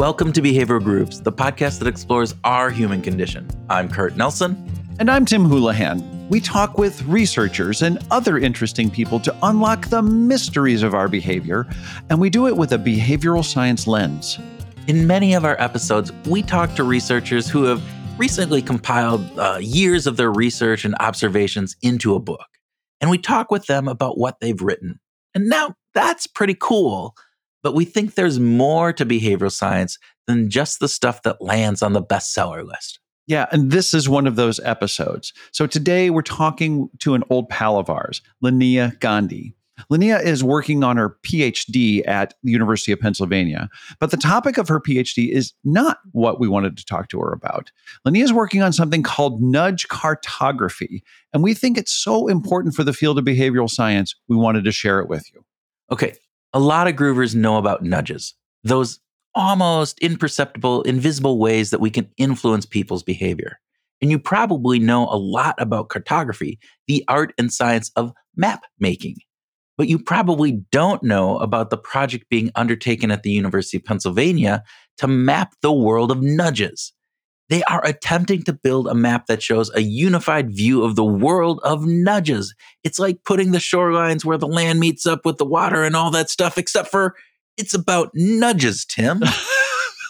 Welcome to Behavioral Grooves, the podcast that explores our human condition. I'm Kurt Nelson. And I'm Tim Houlihan. We talk with researchers and other interesting people to unlock the mysteries of our behavior, and we do it with a behavioral science lens. In many of our episodes, we talk to researchers who have recently compiled uh, years of their research and observations into a book. And we talk with them about what they've written. And now that's pretty cool. But we think there's more to behavioral science than just the stuff that lands on the bestseller list. Yeah, and this is one of those episodes. So today we're talking to an old pal of ours, Linnea Gandhi. Linnea is working on her PhD at the University of Pennsylvania, but the topic of her PhD is not what we wanted to talk to her about. Linnea is working on something called nudge cartography, and we think it's so important for the field of behavioral science, we wanted to share it with you. Okay, a lot of groovers know about nudges, those almost imperceptible, invisible ways that we can influence people's behavior. And you probably know a lot about cartography, the art and science of map making but you probably don't know about the project being undertaken at the University of Pennsylvania to map the world of nudges. They are attempting to build a map that shows a unified view of the world of nudges. It's like putting the shorelines where the land meets up with the water and all that stuff, except for it's about nudges, Tim.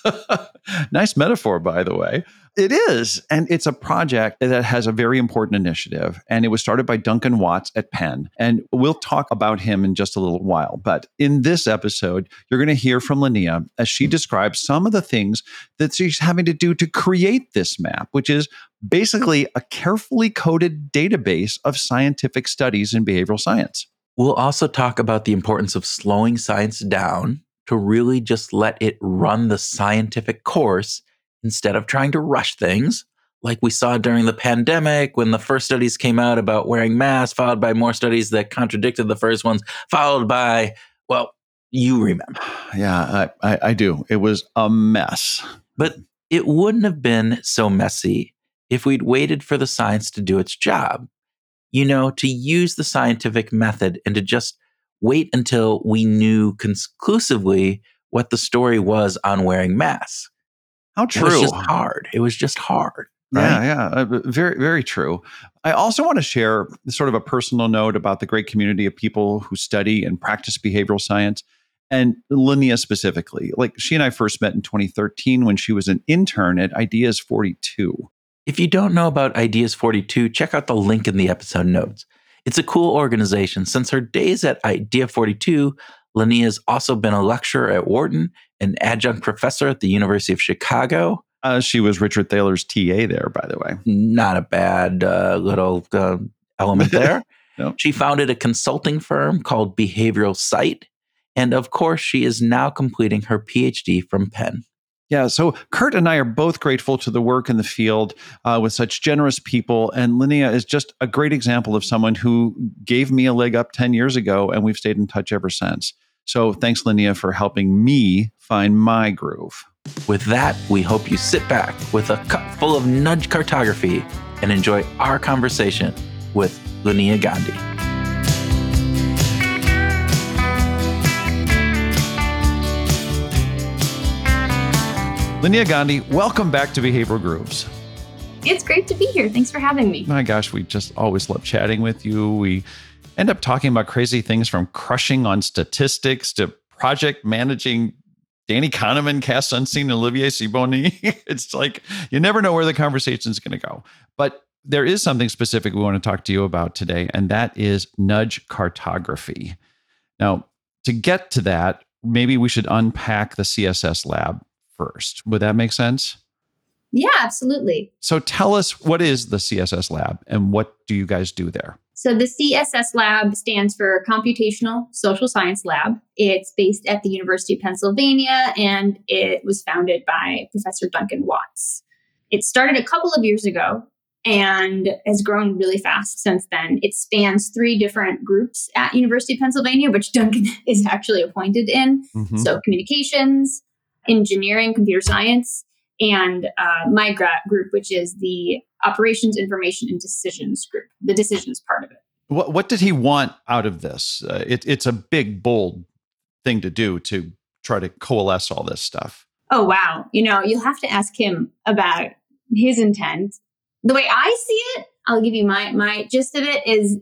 nice metaphor, by the way. It is. And it's a project that has a very important initiative. And it was started by Duncan Watts at Penn. And we'll talk about him in just a little while. But in this episode, you're going to hear from Linnea as she describes some of the things that she's having to do to create this map, which is basically a carefully coded database of scientific studies in behavioral science. We'll also talk about the importance of slowing science down to really just let it run the scientific course instead of trying to rush things, like we saw during the pandemic when the first studies came out about wearing masks, followed by more studies that contradicted the first ones, followed by, well, you remember. Yeah, I, I, I do. It was a mess. But it wouldn't have been so messy if we'd waited for the science to do its job. You know, to use the scientific method and to just wait until we knew conclusively what the story was on wearing masks. How true. It was just hard. It was just hard. Right? Yeah, yeah, uh, very, very true. I also want to share sort of a personal note about the great community of people who study and practice behavioral science, and Linnea specifically. Like she and I first met in 2013 when she was an intern at Ideas 42. If you don't know about Ideas 42, check out the link in the episode notes. It's a cool organization. Since her days at Idea 42, Linnea has also been a lecturer at Wharton, an adjunct professor at the University of Chicago. Uh, she was Richard Thaler's TA there, by the way. Not a bad uh, little uh, element there. no. She founded a consulting firm called Behavioral Sight. And of course, she is now completing her PhD from Penn. Yeah, so Kurt and I are both grateful to the work in the field uh, with such generous people. And Linnea is just a great example of someone who gave me a leg up 10 years ago, and we've stayed in touch ever since. So thanks, Linnea, for helping me find my groove. With that, we hope you sit back with a cup full of nudge cartography and enjoy our conversation with Linnea Gandhi. Linnea Gandhi, welcome back to Behavioral Grooves. It's great to be here. Thanks for having me. My gosh, we just always love chatting with you. We end up talking about crazy things from crushing on statistics to project managing Danny Kahneman, Cass Sunstein, and Olivier Sibony. it's like you never know where the conversation is going to go. But there is something specific we want to talk to you about today, and that is nudge cartography. Now, to get to that, maybe we should unpack the CSS lab first. Would that make sense? Yeah, absolutely. So tell us what is the CSS lab and what do you guys do there? So the CSS lab stands for Computational Social Science Lab. It's based at the University of Pennsylvania and it was founded by Professor Duncan Watts. It started a couple of years ago and has grown really fast since then. It spans three different groups at University of Pennsylvania, which Duncan is actually appointed in. Mm-hmm. So communications, engineering, computer science, and uh, my grad group, which is the operations, information, and decisions group, the decisions part of it. What, what did he want out of this? Uh, it, it's a big, bold thing to do to try to coalesce all this stuff. Oh, wow. You know, you'll have to ask him about his intent. The way I see it, I'll give you my my gist of it is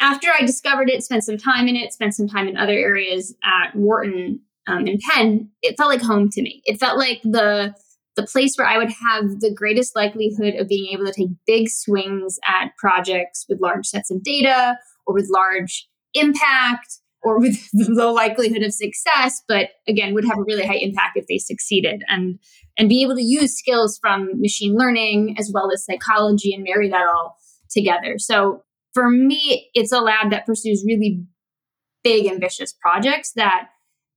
after I discovered it, spent some time in it, spent some time in other areas at Wharton um, Penn, it felt like home to me. It felt like the the place where I would have the greatest likelihood of being able to take big swings at projects with large sets of data or with large impact or with low likelihood of success, but again, would have a really high impact if they succeeded and and be able to use skills from machine learning as well as psychology and marry that all together. So for me, it's a lab that pursues really big, ambitious projects that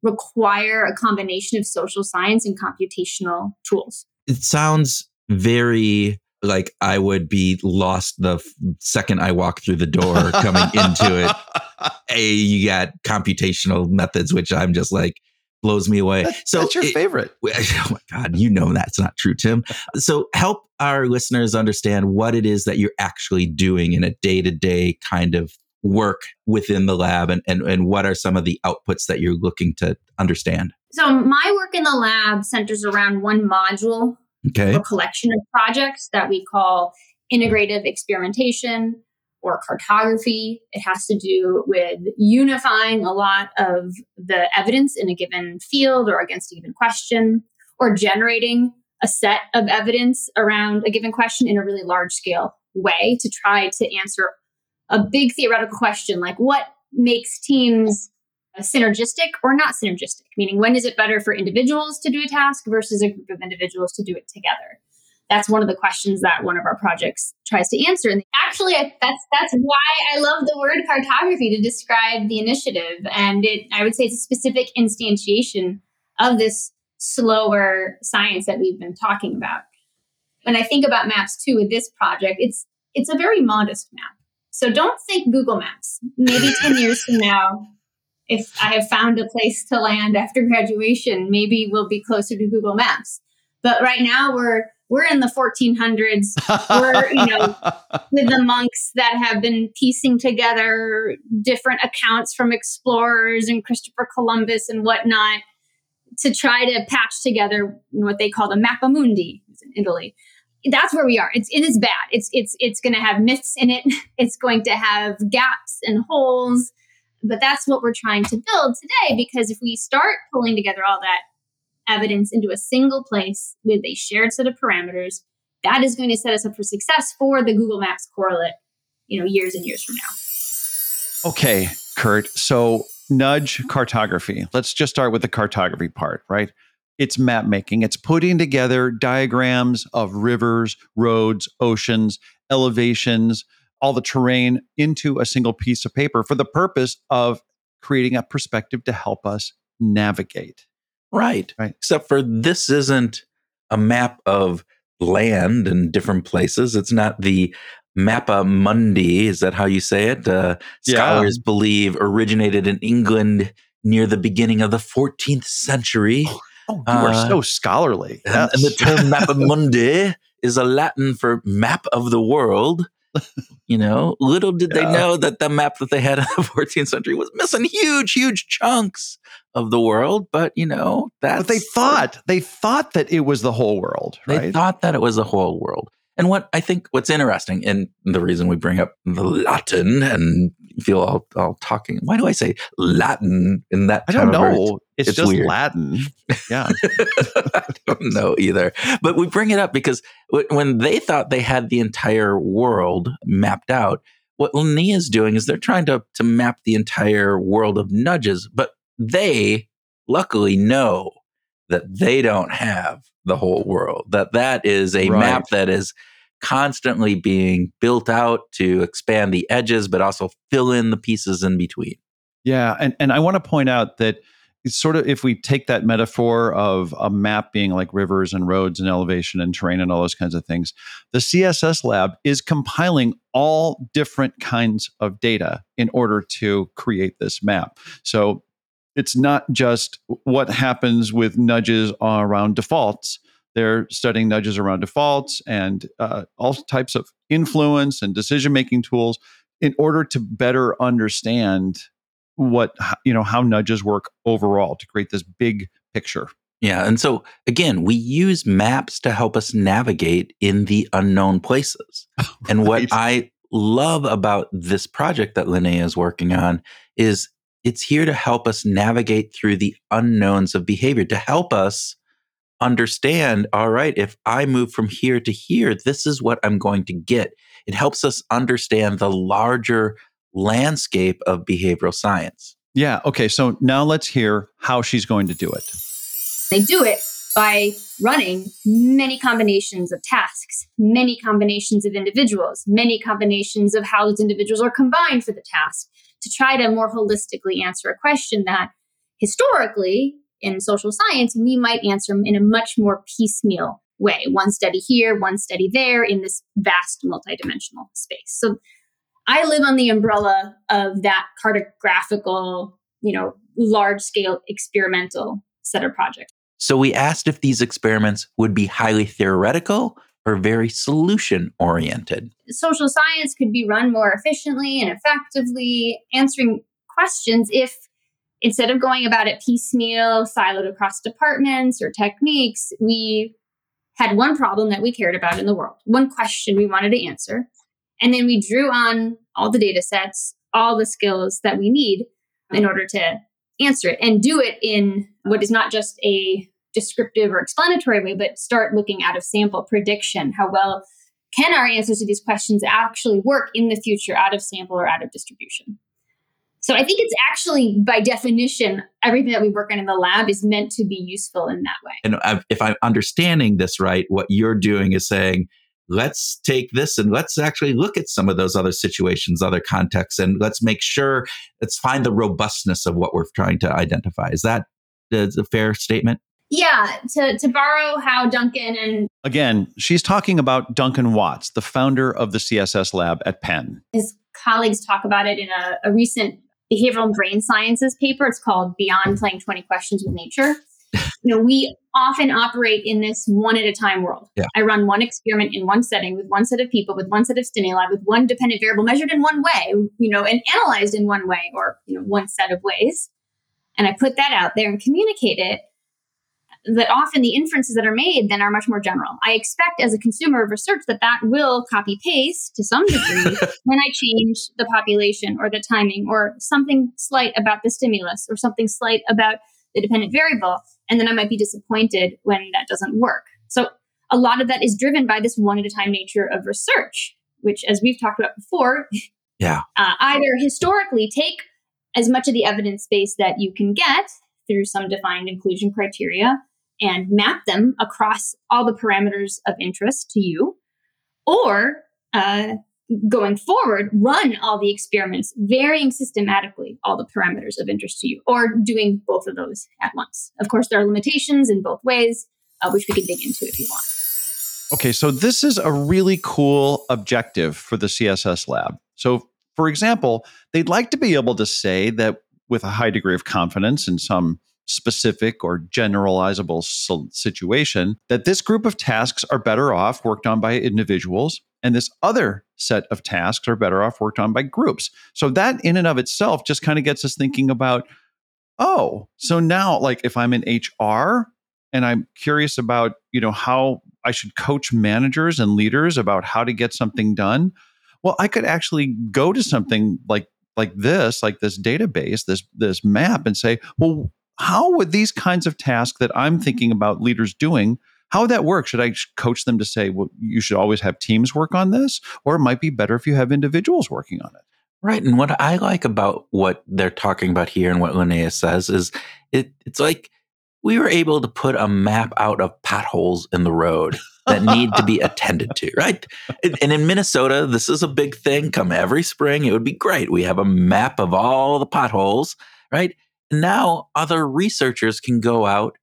require a combination of social science and computational tools. It sounds very like I would be lost the f- second I walk through the door coming into it. A, you got computational methods, which I'm just like blows me away. That, so that's your it, favorite. Oh my God, you know that's not true, Tim. So help our listeners understand what it is that you're actually doing in a day to day kind of work within the lab and, and, and what are some of the outputs that you're looking to understand? So my work in the lab centers around one module okay. or collection of projects that we call integrative experimentation or cartography. It has to do with unifying a lot of the evidence in a given field or against a given question, or generating a set of evidence around a given question in a really large scale way to try to answer a big theoretical question like what makes teams synergistic or not synergistic, meaning when is it better for individuals to do a task versus a group of individuals to do it together? That's one of the questions that one of our projects tries to answer. And actually, that's that's why I love the word cartography to describe the initiative. And it, I would say, it's a specific instantiation of this slower science that we've been talking about. When I think about maps too with this project, it's it's a very modest map. So don't think Google Maps. Maybe 10 years from now, if I have found a place to land after graduation, maybe we'll be closer to Google Maps. But right now we're we're in the 1400s. We're, you know, with the monks that have been piecing together different accounts from explorers and Christopher Columbus and whatnot to try to patch together what they call the Mappa Mundi in Italy that's where we are. It's it is bad. It's it's it's going to have myths in it. It's going to have gaps and holes. But that's what we're trying to build today because if we start pulling together all that evidence into a single place with a shared set of parameters, that is going to set us up for success for the Google Maps correlate, you know, years and years from now. Okay, Kurt. So nudge cartography. Let's just start with the cartography part, right? It's map making. It's putting together diagrams of rivers, roads, oceans, elevations, all the terrain into a single piece of paper for the purpose of creating a perspective to help us navigate. Right. Right. Except for this isn't a map of land and different places. It's not the Mappa Mundi. Is that how you say it? Uh, scholars yeah. believe originated in England near the beginning of the 14th century. Oh, you uh, are so scholarly. And, and, the term Mappamundi is a Latin for map of the world. You know, little did yeah. they know that the map that they had in the 14th century was missing huge, huge chunks of the world. But you know, that But they thought they thought that it was the whole world. Right? They thought that it was the whole world. And what I think what's interesting, and the reason we bring up the Latin and feel all, all talking, why do I say Latin in that? I don't know. It's, it's, just weird. Latin. Yeah. I don't know either. But we bring it up because when they thought they had the entire world mapped out, what Linnea is doing is they're trying to, to map the entire world of nudges, but they luckily know that they don't have the whole world, that that is a right. map that is constantly being built out to expand the edges, but also fill in the pieces in between. Yeah. And, and I want to point out that it's sort of if we take that metaphor of a map being like rivers and roads and elevation and terrain and all those kinds of things, the CSS lab is compiling all different kinds of data in order to create this map. So it's not just what happens with nudges around defaults, they're studying nudges around defaults and uh, all types of influence and decision making tools in order to better understand what you know how nudges work overall to create this big picture. Yeah. And so, again, we use maps to help us navigate in the unknown places. And what I love about this project that Linnea is working on is it's here to help us navigate through the unknowns of behavior, to help us understand all right, if I move from here to here, this is what I'm going to get. It helps us understand the larger landscape of behavioral science. Yeah. Okay. So now let's hear how she's going to do it. They do it by running many combinations of tasks, many combinations of individuals, many combinations of how those individuals are combined for the task to try to more holistically answer a question that historically in social science we might answer in a much more piecemeal way. One study here one study there in this vast multidimensional space. So i live on the umbrella of that cartographical you know large scale experimental set of projects. So we asked if these experiments would be highly theoretical or very solution oriented. social science could be run more efficiently and effectively answering questions if instead of going about it piecemeal siloed across departments or techniques we had one problem that we cared about in the world one question we wanted to answer and then we drew on all the data sets all the skills that we need in order to answer it and do it in what is not just a descriptive or explanatory way but start looking out of sample prediction how well can our answers to these questions actually work in the future out of sample or out of distribution? So I think it's actually, by definition, everything that we work on in the lab is meant to be useful in that way. And uh, if I'm understanding this right, what you're doing is saying, let's take this and let's actually look at some of those other situations, other contexts, and let's make sure, let's find the robustness of what we're trying to identify. Is that a fair statement? Yeah, to, to borrow how Duncan and Again, she's talking about Duncan Watts, the founder of the CSS lab at Penn. his colleagues talk about it in a, a recent behavioral and brain sciences paper. It's called Beyond Playing 20 Questions with Nature. you know, we often operate in this one at a time world. Yeah. I run one experiment in one setting with one set of people, with one set of stimuli, with one dependent variable measured in one way, you know, and analyzed in one way or, you know, one set of ways. And I put that out there and communicate it that often the inferences that are made then are much more general. I expect as a consumer of research that that will copy paste to some degree when I change the population or the timing or something slight about the stimulus or something slight about the dependent variable. And then I might be disappointed when that doesn't work. So a lot of that is driven by this one at a time nature of research, which, as we've talked about before, Yeah. uh, either historically take as much of the evidence base that you can get through some defined inclusion criteria and map them across all the parameters of interest to you, or uh, going forward, run all the experiments, varying systematically all the parameters of interest to you, or doing both of those at once. Of course, there are limitations in both ways, uh, which we can dig into if you want. Okay, so this is a really cool objective for the CSS lab. So, for example, they'd like to be able to say that with a high degree of confidence in some specific or generalizable situation, that this group of tasks are better off worked on by individuals, and this other set of tasks are better off worked on by groups. So, that in and of itself just kind of gets us thinking about oh, so now, like if I'm in HR and I'm curious about, you know, how I should coach managers and leaders about how to get something done. Well, I could actually go to something like like this, like this database, this this map, and say, well, how would these kinds of tasks that I'm thinking about leaders doing, how would that work? Should I coach them to say, well, you should always have teams work on this, or it might be better if you have individuals working on it? Right. And what I like about what they're talking about here and what Linnea says is it, it's like we were able to put a map out of potholes in the road that need to be attended to, right? And, and in Minnesota, this is a big thing. Come every spring, it would be great. We have a map of all the potholes, right? And now other researchers can go out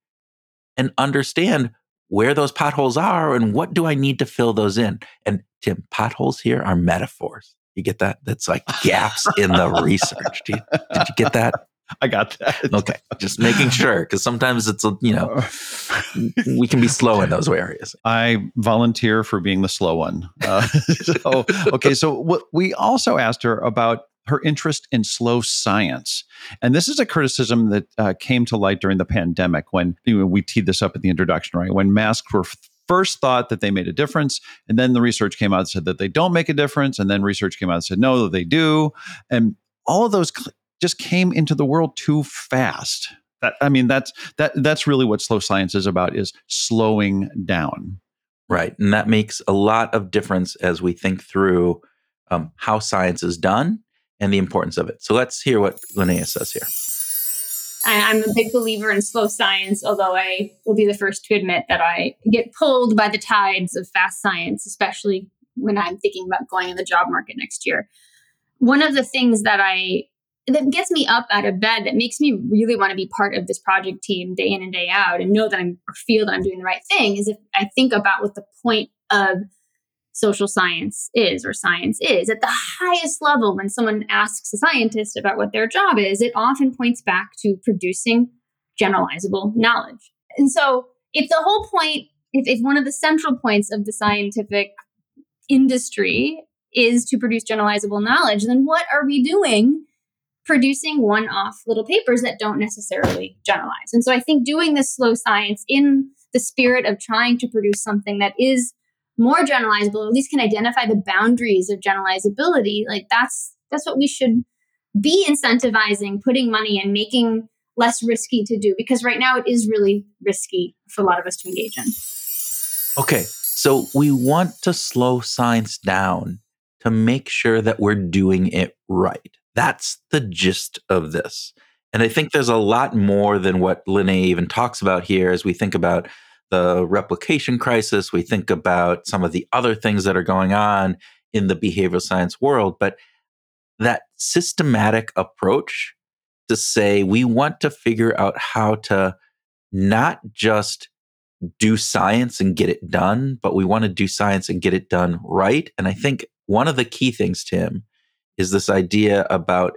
and understand where those potholes are and what do I need to fill those in. And Tim, potholes here are metaphors. You get that? That's like gaps in the research. You, did you get that? I got that. Okay, just making sure because sometimes it's a you know we can be slow in those areas. I volunteer for being the slow one. Uh, so, okay, so what we also asked her about her interest in slow science. And this is a criticism that uh, came to light during the pandemic when you know, we teed this up at the introduction, right? When masks were first thought that they made a difference. And then the research came out and said that they don't make a difference. And then research came out and said, no, they do. And all of those cl- just came into the world too fast. That, I mean, that's that that's really what slow science is about is slowing down. Right. And that makes a lot of difference as we think through um, how science is done and the importance of it. So let's hear what Linnea says here. I, am a big believer in slow science, although I will be the first to admit that I get pulled by the tides of fast science, especially when I'm thinking about going in the job market next year. One of the things that I that gets me up out of bed, that makes me really want to be part of this project team day in and day out and know that I'm or feel that I'm doing the right thing is if I think about what the point of social science is or science is. At the highest level, when someone asks a scientist about what their job is, it often points back to producing generalizable knowledge. And so, if the whole point, if, if one of the central points of the scientific industry is to produce generalizable knowledge, then what are we doing producing one off little papers that don't necessarily generalize? And so, I think doing this slow science in the spirit of trying to produce something that is more generalizable, or at least can identify the boundaries of generalizability, like that's that's what we should be incentivizing, putting money and making less risky to do because right now it is really risky for a lot of us to engage in. Okay, so we want to slow science down to make sure that we're doing it right. That's the gist of this. And I think there's a lot more than what Linnea even talks about here as we think about the replication crisis, we think about some of the other things that are going on in the behavioral science world. But that systematic approach to say we want to figure out how to not just do science and get it done, but we want to do science and get it done right. And I think one of the key things, Tim, is this idea about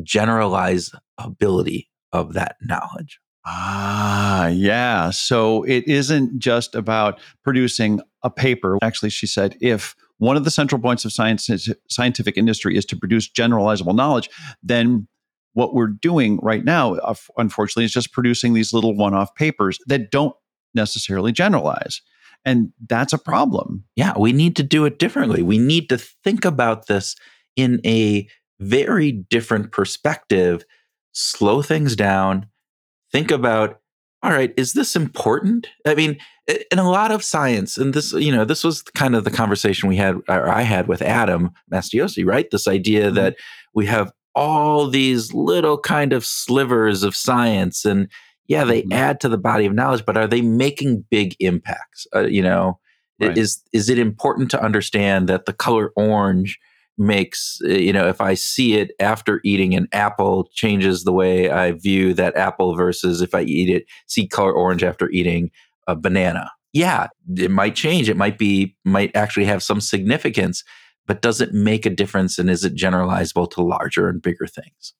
generalizability of that knowledge. Ah, yeah. So it isn't just about producing a paper. Actually, she said if one of the central points of science scientific industry is to produce generalizable knowledge, then what we're doing right now, unfortunately, is just producing these little one-off papers that don't necessarily generalize. And that's a problem. Yeah, we need to do it differently. We need to think about this in a very different perspective, slow things down, think about all right is this important i mean in a lot of science and this you know this was kind of the conversation we had or i had with Adam Mastroianni right this idea mm-hmm. that we have all these little kind of slivers of science and yeah they mm-hmm. add to the body of knowledge but are they making big impacts uh, you know right. is is it important to understand that the color orange makes uh, you know if i see it after eating an apple changes the way i view that apple versus if i eat it see color orange after eating a banana. Yeah it might change. It might be might actually have some significance but does it make a difference and is it generalizable to larger and bigger things?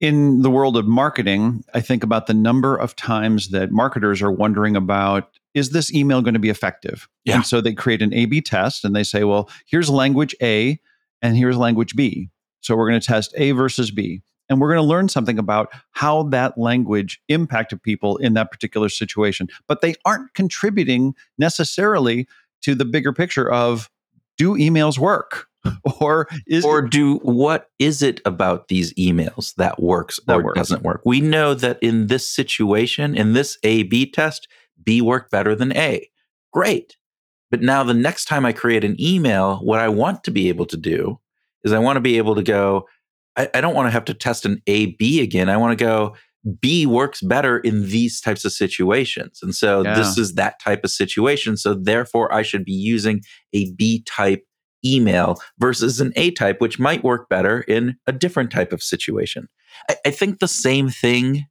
In the world of marketing i think about the number of times that marketers are wondering about is this email going to be effective? Yeah. and so they create an a b test and they say well here's language a and here's language B. So we're going to test A versus B. And we're going to learn something about how that language impacted people in that particular situation. But they aren't contributing necessarily to the bigger picture of do emails work? or is or do what is it about these emails that works that or works. doesn't work? We know that in this situation, in this A B test, B worked better than A. Great. But now the next time I create an email, what I want to be able to do is I want to be able to go, I, I don't want to have to test an A B again. I want to go, B works better in these types of situations. And so yeah. this is that type of situation. So therefore, I should be using a B type email versus an A type, which might work better in a different type of situation. I, I think the same thing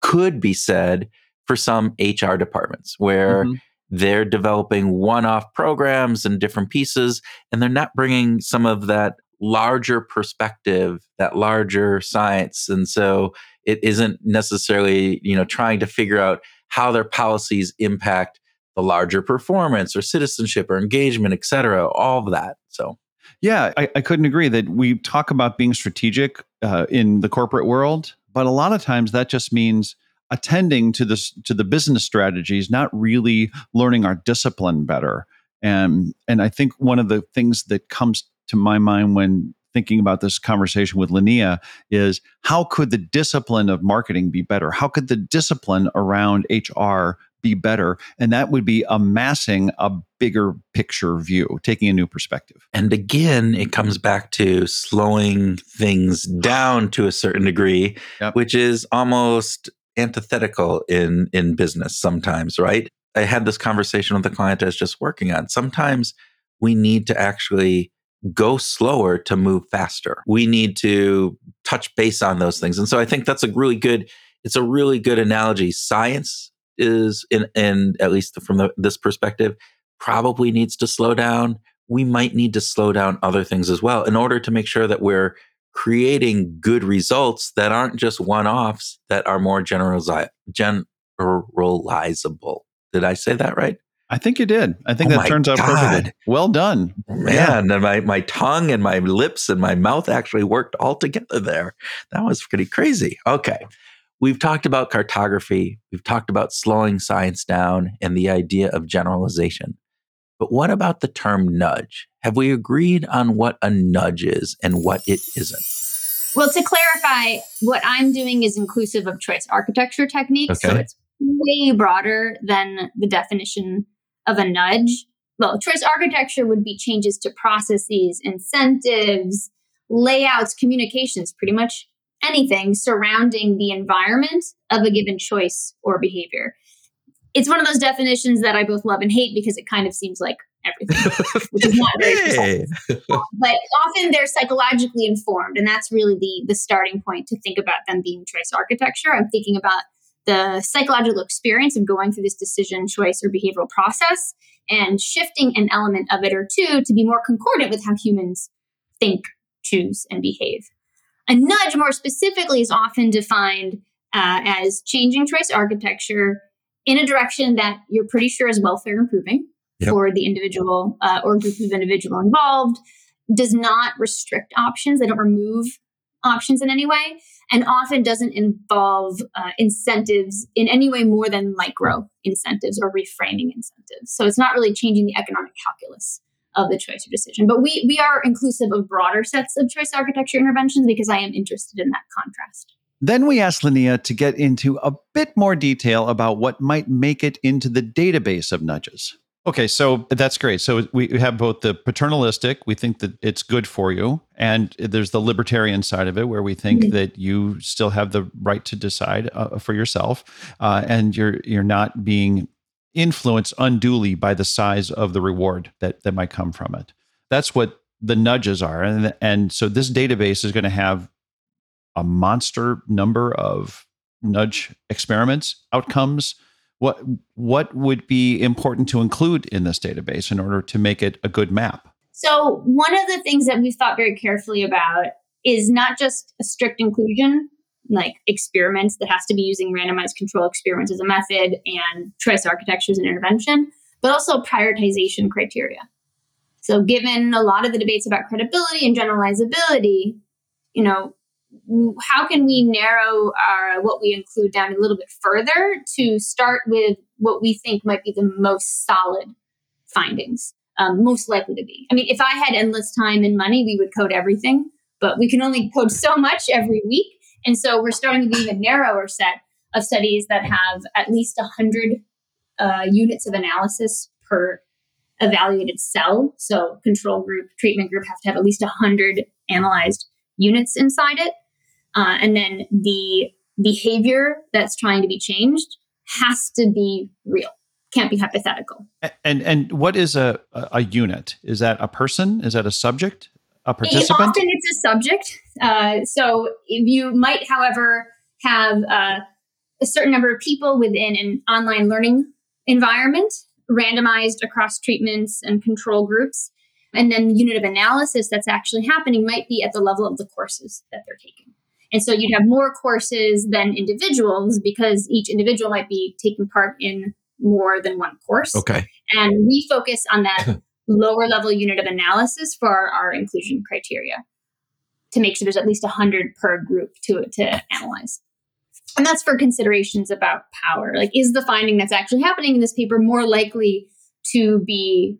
could be said for some HR departments where mm-hmm they're developing one-off programs and different pieces and they're not bringing some of that larger perspective that larger science. And so it isn't necessarily you know trying to figure out how their policies impact the larger performance or citizenship or engagement et cetera all of that. So. Yeah, I, I couldn't agree that we talk about being strategic uh, in the corporate world, but a lot of times that just means attending to this to the business strategies, not really learning our discipline better. And and I think one of the things that comes to my mind when thinking about this conversation with Linnea is how could the discipline of marketing be better? How could the discipline around HR be better? And that would be amassing a bigger picture view, taking a new perspective. And again, it comes back to slowing things down to a certain degree, yep. which is almost antithetical in in business sometimes, right? I had this conversation with a client I was just working on. Sometimes we need to actually go slower to move faster. We need to touch base on those things. And so I think that's a really good it's a really good analogy. Science is in and at least from the, this perspective probably needs to slow down. We might need to slow down other things as well in order to make sure that we're creating good results that aren't just one-offs that are more generalizable. Did I say that right? I think you did. I think oh that turns out perfectly. Well done. Man, yeah. and my, my tongue and my lips and my mouth actually worked all together there. That was pretty crazy. Okay. We've talked about cartography. We've talked about slowing science down and the idea of generalization. But what about the term nudge? Have we agreed on what a nudge is and what it isn't? Well, to clarify, what I'm doing is inclusive of choice architecture techniques. Okay. So it's way broader than the definition of a nudge. Well, choice architecture would be changes to processes, incentives, layouts, communications, pretty much anything surrounding the environment of a given choice or behavior. It's one of those definitions that I both love and hate because it kind of seems like everything, which is not very hey. But often they're psychologically informed, and that's really the the starting point to think about them being choice architecture. I'm thinking about the psychological experience of going through this decision, choice, or behavioral process and shifting an element of it or two to be more concordant with how humans think, choose, and behave. A nudge, more specifically, is often defined uh, as changing choice architecture in a direction that you're pretty sure is welfare improving yep. for the individual uh, or group of individual involved, does not restrict options, they don't remove options in any way, and often doesn't involve uh, incentives in any way more than micro incentives or reframing incentives. So it's not really changing the economic calculus of the choice or decision. But we we are inclusive of broader sets of choice architecture interventions because I am interested in that contrast. Then we asked Linnea to get into a bit more detail about what might make it into the database of nudges. Okay, so that's great. So we have both the paternalistic, we think that it's good for you, and there's the libertarian side of it where we think mm-hmm. that you still have the right to decide uh, for yourself, uh, and you're you're not being influenced unduly by the size of the reward that that might come from it. That's what the nudges are, and and so this database is going to have a monster number of nudge experiments outcomes what what would be important to include in this database in order to make it a good map? So one of the things that we've thought very carefully about is not just a strict inclusion, like experiments that has to be using randomized control experiments as a method and choice architectures and intervention, but also prioritization criteria. So given a lot of the debates about credibility and generalizability, you know, how can we narrow our what we include down a little bit further to start with what we think might be the most solid findings um, most likely to be? I mean if i had endless time and money we would code everything but we can only code so much every week. And so we're starting with an even narrower set of studies that have at least 100 uh, units of analysis per evaluated cell. So control group treatment group have to have at least 100 analyzed units inside it uh, and then the behavior that's trying to be changed has to be real. Can't be hypothetical. And and what is a a unit? Is that a person? Is that a subject? A participant? often it's a subject. Uh, so you might however have uh, a certain number of people within an online learning environment randomized across treatments and control groups. And then the unit of analysis that's actually happening might be at the level of the courses that they're taking and so you'd have more courses than individuals because each individual might be taking part in more than one course. Okay. And we focus on that lower level unit of analysis for our, our inclusion criteria to make sure there's at least 100 per group to, to analyze. And that's for considerations about power. Like, is the finding that's actually happening in this paper more likely to be,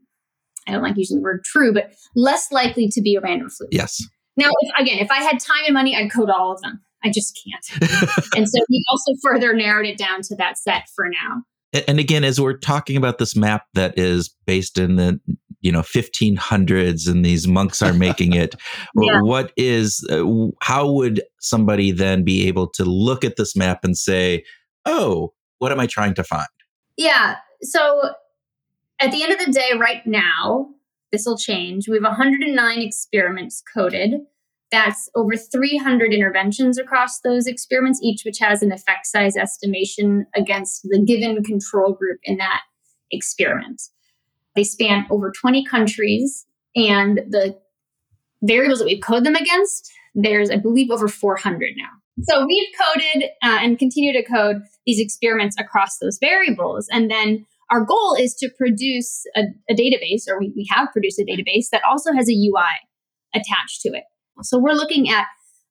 I don't like using the word true, but less likely to be a random fluke? Yes. Now, if, again, if I had time and money, I'd code all of them. I just can't. and so we also further narrowed it down to that set for now. And again, as we're talking about this map that is based in the you know 1500s and these monks are making it yeah. what is uh, how would somebody then be able to look at this map and say oh what am i trying to find yeah so at the end of the day right now this will change we have 109 experiments coded that's over 300 interventions across those experiments, each which has an effect size estimation against the given control group in that experiment. They span over 20 countries, and the variables that we've coded them against, there's, I believe, over 400 now. So we've coded uh, and continue to code these experiments across those variables. And then our goal is to produce a, a database, or we, we have produced a database that also has a UI attached to it. So we're looking at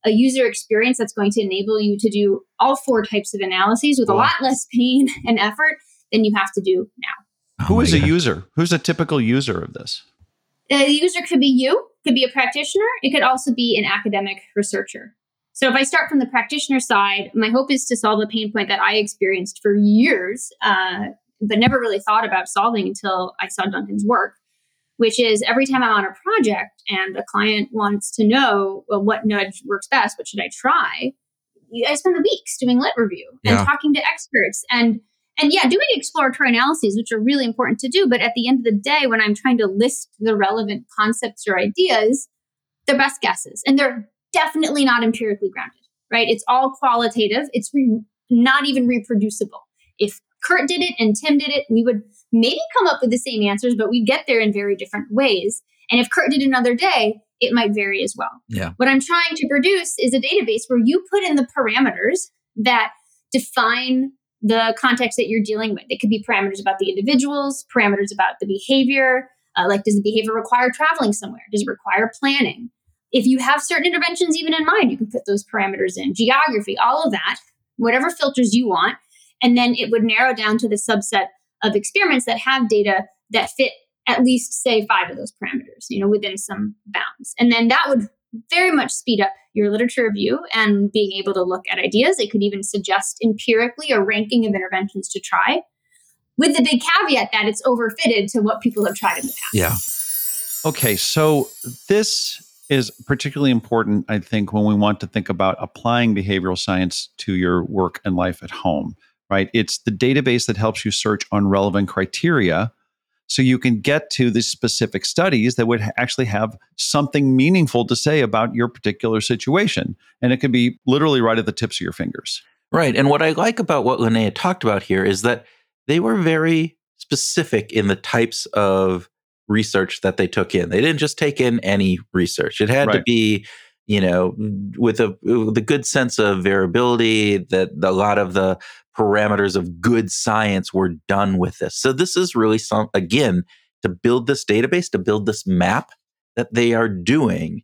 a user experience that's going to enable you to do all four types of analyses with a lot less pain and effort than you have to do now. Oh Who is God. a user? Who's a typical user of this? A user could be you, could be a practitioner, it could also be an academic researcher. So if I start from the practitioner side, my hope is to solve a pain point that I experienced for years, uh, but never really thought about solving until I saw Duncan's work which is every time I'm on a project and a client wants to know well, what nudge works best, what should I try? I spend the weeks doing lit review and yeah. talking to experts and and yeah, doing exploratory analyses, which are really important to do. But at the end of the day, when I'm trying to list the relevant concepts or ideas, they're best guesses and they're definitely not empirically grounded, right? It's all qualitative. It's re- not even reproducible. If Kurt did it and Tim did it, we would maybe come up with the same answers, but we'd get there in very different ways. And if Kurt did another day, it might vary as well. Yeah. What I'm trying to produce is a database where you put in the parameters that define the context that you're dealing with. It could be parameters about the individuals, parameters about the behavior. Uh, like, does the behavior require traveling somewhere? Does it require planning? If you have certain interventions even in mind, you can put those parameters in. Geography, all of that, whatever filters you want. And then it would narrow down to the subset of experiments that have data that fit at least say five of those parameters, you know, within some bounds. And then that would very much speed up your literature review and being able to look at ideas. It could even suggest empirically a ranking of interventions to try, with the big caveat that it's overfitted to what people have tried in the past. Yeah. Okay, so this is particularly important, I think, when we want to think about applying behavioral science to your work and life at home right? It's the database that helps you search on relevant criteria so you can get to the specific studies that would actually have something meaningful to say about your particular situation. And it can be literally right at the tips of your fingers. Right. And what I like about what Linnea talked about here is that they were very specific in the types of research that they took in. They didn't just take in any research. It had right. to be, you know, with a a good sense of variability that a lot of the parameters of good science were done with this. So this is really some again to build this database, to build this map that they are doing.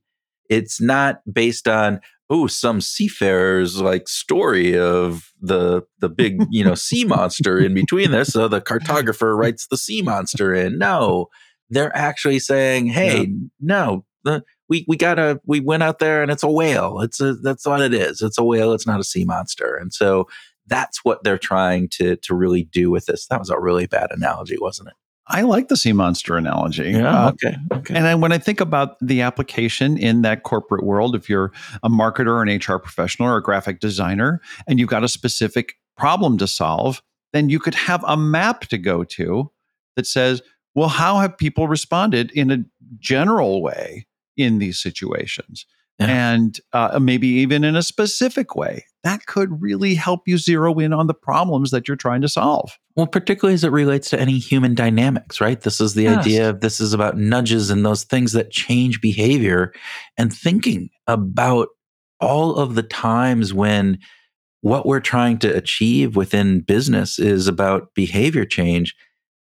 It's not based on oh some seafarers like story of the the big you know sea monster in between this. So the cartographer writes the sea monster in. No, they're actually saying, hey, yeah. no, the, we we gotta we went out there and it's a whale. It's a that's what it is. It's a whale. It's not a sea monster. And so that's what they're trying to to really do with this. That was a really bad analogy, wasn't it? I like the sea monster analogy. Yeah. Uh, okay. Okay. And then when I think about the application in that corporate world, if you're a marketer or an HR professional or a graphic designer, and you've got a specific problem to solve, then you could have a map to go to that says, well, how have people responded in a general way in these situations? yeah. and uh, maybe even in a specific way. That could really help you zero in on the problems that you're trying to solve. Well, particularly as it relates to any human dynamics, right? This is the yes. idea of this is about nudges and those things that change behavior and thinking about all of the times when what we're trying to achieve within business is about behavior change.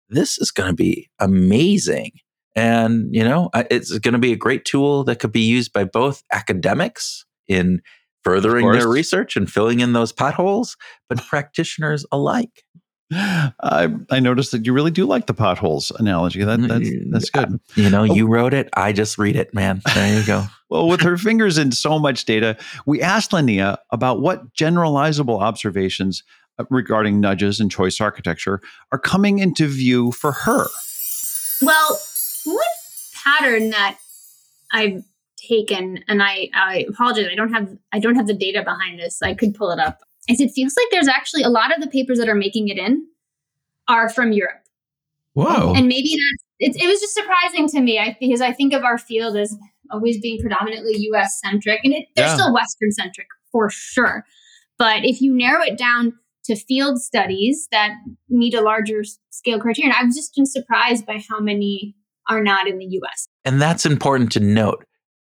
This is going to be amazing And, you know, it's going to be a great tool that could be used by both academics in furthering their research and filling in those potholes, but practitioners alike. I, I noticed that you really do like the potholes analogy. That, that's, that's good. You know, Oh. you wrote it. I just read it, man. There you go. Well, with her fingers in so much data, we asked Linnea about what generalizable observations uh, regarding nudges and choice architecture are coming into view for her. Well, one pattern that I've taken, and I, I apologize, I don't have I don't have the data behind this. I could pull it up. Is it feels like there's actually a lot of the papers that are making it in are from Europe, Whoa. and maybe that's it. It was just surprising to me, I, because I think of our field as always being predominantly U.S. centric, and it, they're Yeah. still Western centric for sure. But if you narrow it down to field studies that meet a larger scale criterion, I've just been surprised by how many are not in the US. And that's important to note.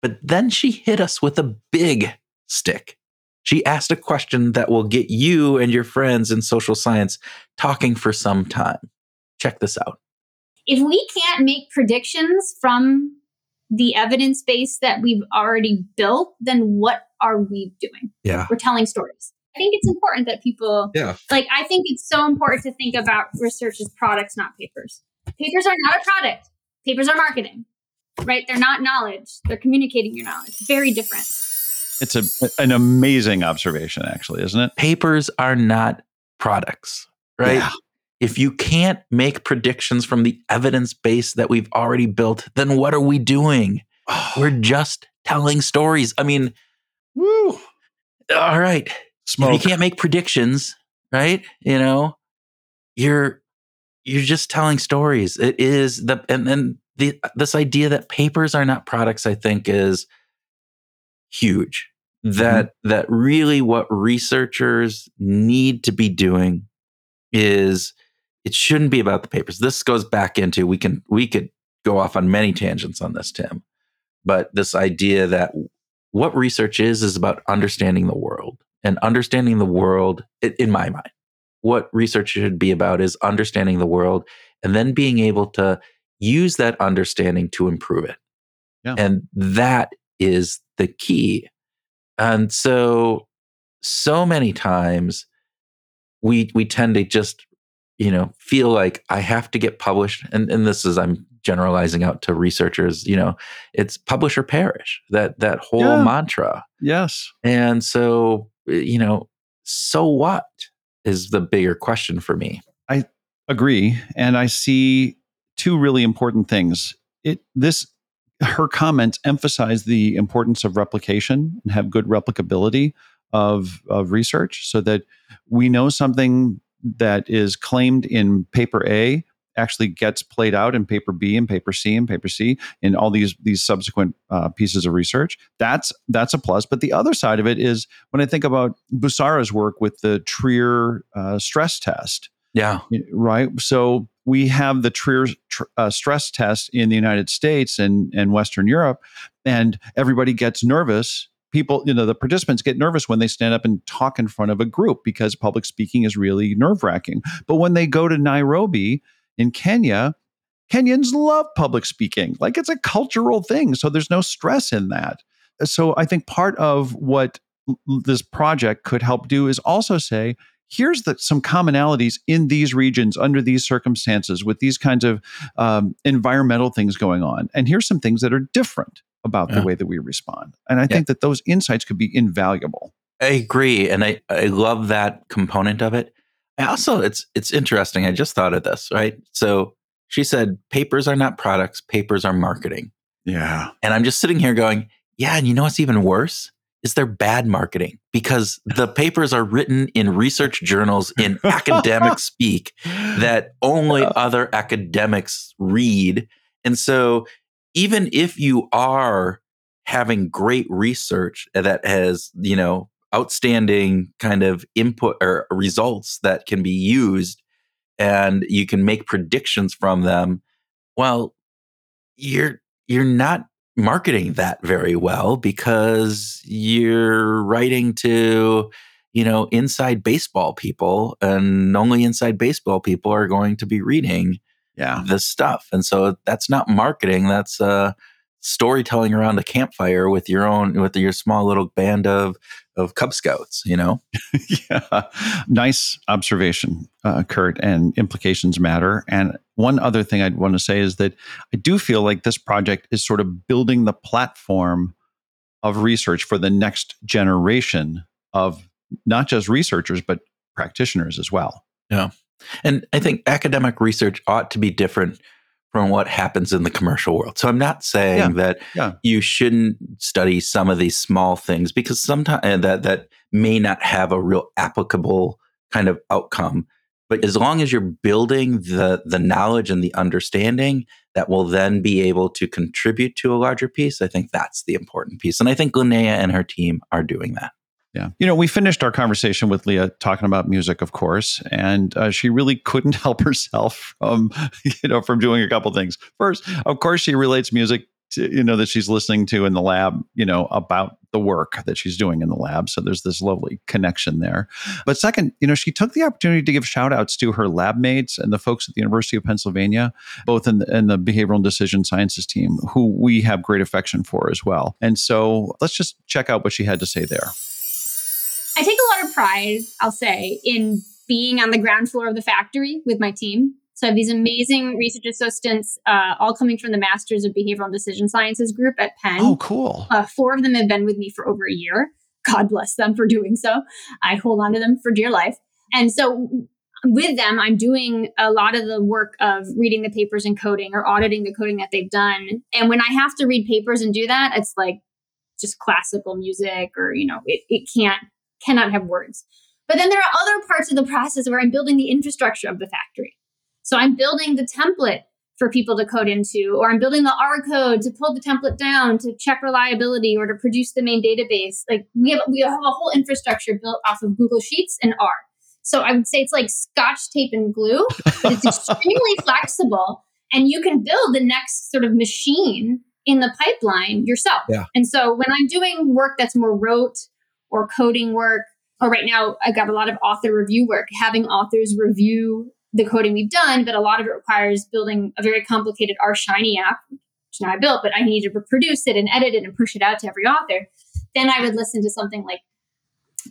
But then she hit us with a big stick. She asked a question that will get you and your friends in social science talking for some time. Check this out. If we can't make predictions from the evidence base that we've already built, then what are we doing? Yeah. We're telling stories. I think it's important that people Yeah. like I think it's so important to think about research as products, not papers. Papers are not a product. Papers are marketing. Right? They're not knowledge. They're communicating your knowledge. Very different. It's a, an amazing observation, actually, isn't it? Papers are not products, right? Yeah. If you can't make predictions from the evidence base that we've already built, then what are we doing? We're just telling stories. I mean, Woo. all right. Smoke. If you can't make predictions, right? You know, you're you're just telling stories. It is the and then the this idea that papers are not products, I think, is huge. Mm-hmm. That that really what researchers need to be doing is it shouldn't be about the papers. This goes back into we can we could go off on many tangents on this, Tim. But this idea that what research is is about understanding the world and understanding the world in my mind what research should be about is understanding the world and then being able to use that understanding to improve it Yeah. and that is the key and so so many times we we tend to just you know feel like i have to get published and and this is i'm generalizing out to researchers you know it's publish or perish that that whole Yeah. mantra Yes. and so, you know, so what is the bigger question for me? I agree and i see two really important things it this her comments emphasize the importance of replication and have good replicability of of research so that we know something that is claimed in paper a actually gets played out in paper b and paper c and paper c in all these these subsequent uh, pieces of research that's that's a plus but the other side of it is when i think about busara's work with the trier uh, stress test Yeah. right? So we have the Trier tr- uh, stress test in the United States and and Western Europe, and everybody gets nervous. People, you know, the participants get nervous when they stand up and talk in front of a group because public speaking is really nerve wracking. But when they go to Nairobi in Kenya, Kenyans love public speaking. Like it's a cultural thing. So there's no stress in that. So I think part of what this project could help do is also say, here's the, some commonalities in these regions under these circumstances with these kinds of um, environmental things going on. And here's some things that are different about Yeah. the way that we respond. And I think that those insights could be invaluable. I agree. And I, I love that component of it. I also it's it's interesting. I just thought of this, right? So she said papers are not products, papers are marketing. Yeah. And I'm just sitting here going, yeah, and you know what's even worse? Is they're bad marketing because the papers are written in research journals in academic speak that only other academics read. And so, even if you are having great research that has, you know, outstanding kind of input or results that can be used and you can make predictions from them, well, you're you're not marketing that very well because you're writing to you know inside baseball people and only inside baseball people are going to be reading Yeah. this stuff. And so that's not marketing. That's uh, storytelling around a campfire with your own, with your small little band of, of Cub Scouts, you know? yeah. Nice observation, uh, Kurt, and implications matter. And one other thing I'd want to say is that I do feel like this project is sort of building the platform of research for the next generation of not just researchers, but practitioners as well. Yeah. And I think academic research ought to be different from what happens in the commercial world. So I'm not saying Yeah. that Yeah. you shouldn't study some of these small things because sometimes uh, that that may not have a real applicable kind of outcome. But as long as you're building the the knowledge and the understanding that will then be able to contribute to a larger piece, I think that's the important piece. And I think Linnea and her team are doing that. Yeah. You know, we finished our conversation with Leah talking about music, of course, and uh, she really couldn't help herself from, you know, from doing a couple things. First, of course, she relates music to, you know, that she's listening to in the lab, you know, about the work that she's doing in the lab. So there's this lovely connection there. But second, you know, she took the opportunity to give shout outs to her lab mates and the folks at the University of Pennsylvania, both in the, in the behavioral and decision sciences team, who we have great affection for as well. And so let's just check out what she had to say there. I take a lot of pride, I'll say, in being on the ground floor of the factory with my team. So I have these amazing research assistants, uh, all coming from the Masters of Behavioral and Decision Sciences group at Penn. Oh, cool. Uh, four of them have been with me for over a year. God bless them for doing so. I hold on to them for dear life. And so with them, I'm doing a lot of the work of reading the papers and coding or auditing the coding that they've done. And when I have to read papers and do that, it's like just classical music or, you know, it, it can't, cannot have words. But then there are other parts of the process where I'm building the infrastructure of the factory. So I'm building the template for people to code into, or I'm building the R code to pull the template down to check reliability or to produce the main database. Like we have we have a whole infrastructure built off of Google Sheets and R. So I would say it's like scotch tape and glue, but it's extremely flexible and you can build the next sort of machine in the pipeline yourself. Yeah. And so when I'm doing work that's more rote or coding work, or right now I've got a lot of author review work, having authors review the coding we've done, but a lot of it requires building a very complicated R Shiny app, which now I built, but I need to reproduce it and edit it and push it out to every author. Then I would listen to something like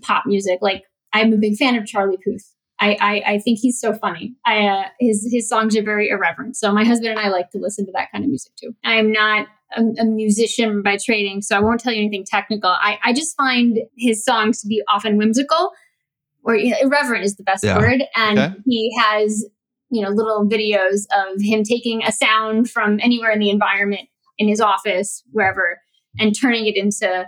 pop music. Like I'm a big fan of Charlie Puth. I, I, I think he's so funny. I, uh, his his songs are very irreverent. So my husband and I like to listen to that kind of music too. I am not a, a musician by training, so I won't tell you anything technical. I, I just find his songs to be often whimsical, or irreverent is the best Yeah. word. And Okay. he has you know little videos of him taking a sound from anywhere in the environment in his office, wherever, and turning it into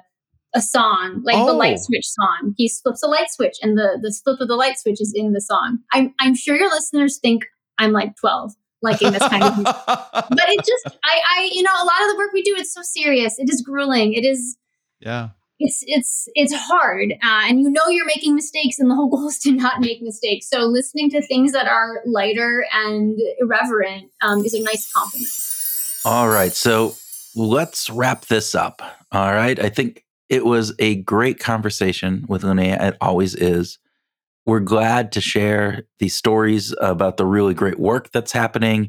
a song, like the Oh. light switch song. He flips a light switch, and the the flip of the light switch is in the song. I'm I'm sure your listeners think I'm like 12, liking this kind of music. But it just I I you know a lot of the work we do it's so serious. It is grueling. It is yeah. it's it's it's hard uh, and you know you're making mistakes and the whole goal is to not make mistakes so listening to things that are lighter and irreverent um, is a nice complement All right. So let's wrap this up. All right. I think it was a great conversation with Linnea. It always is. We're glad to share these stories about the really great work that's happening.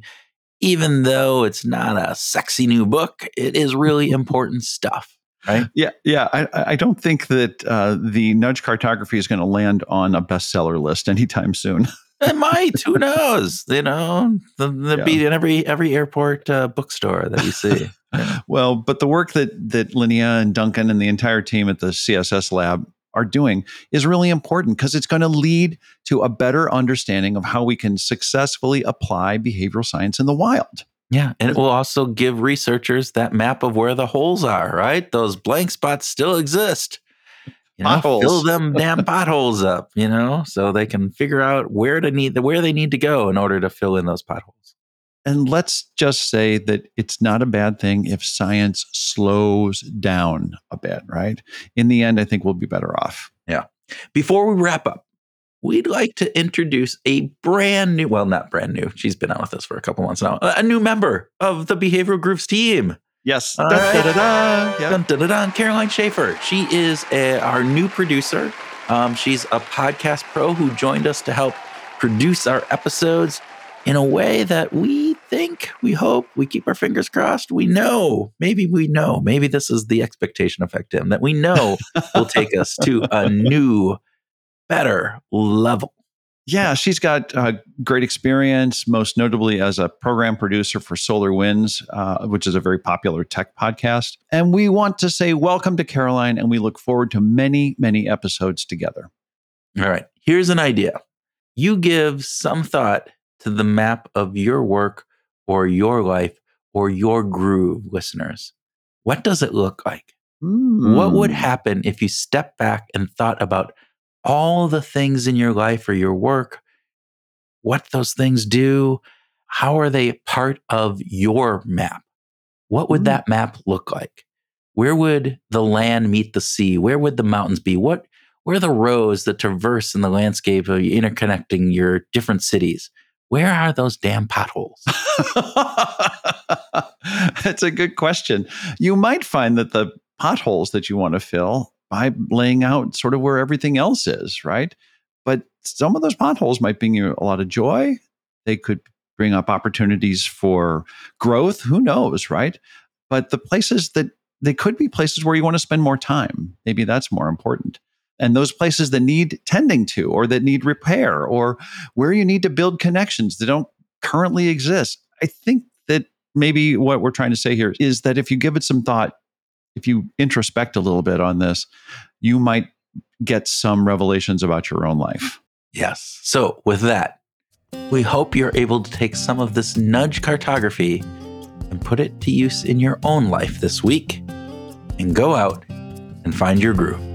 Even though it's not a sexy new book, it is really important stuff, right? Yeah, yeah. I, I don't think that uh, the nudge cartography is going to land on a bestseller list anytime soon. It might. Who knows? You know, the, the Yeah. be in every every airport uh, bookstore that you see. well, but the work that that Linnea and Duncan and the entire team at the CSS lab are doing is really important because it's going to lead to a better understanding of how we can successfully apply behavioral science in the wild. Yeah, and it will also give researchers that map of where the holes are, right? Those blank spots still exist. You know, fill them damn potholes up, you know, so they can figure out where to need where they need to go in order to fill in those potholes. And let's just say that it's not a bad thing if science slows down a bit, right? In the end, I think we'll be better off. Yeah. Before we wrap up, we'd like to introduce a brand new, well, not brand new. She's been out with us for a couple months now. A new member of the Behavioral Grooves team. Yes. Da, right. da, da, da. Yeah. Dun, dun, dun, dun. Caroline Schaefer. She is a, our new producer. Um, she's a podcast pro who joined us to help produce our episodes in a way that we think, we hope, we keep our fingers crossed. We know, maybe we know, maybe this is the expectation effect, Tim, that we know will take us to a new, better level. Yeah, she's got uh, great experience, most notably as a program producer for SolarWinds, uh, which is a very popular tech podcast. And we want to say welcome to Caroline, and we look forward to many, many episodes together. All right, here's an idea. You give some thought to the map of your work or your life or your groove, listeners. What does it look like? Mm. What would happen if you step back and thought about all the things in your life or your work, what those things do, how are they part of your map? What would Mm. that map look like? Where would the land meet the sea? Where would the mountains be? What where are the roads that traverse in the landscape of interconnecting your different cities? Where are those damn potholes? That's a good question. You might find that the potholes that you want to fill by laying out sort of where everything else is, right? But some of those potholes might bring you a lot of joy. They could bring up opportunities for growth. Who knows, right? But the places that they could be places where you want to spend more time. Maybe that's more important. And those places that need tending to, or that need repair, or where you need to build connections that don't currently exist. I think that maybe what we're trying to say here is that if you give it some thought, if you introspect a little bit on this, you might get some revelations about your own life. Yes. So, with that, we hope you're able to take some of this nudge cartography and put it to use in your own life this week and go out and find your groove.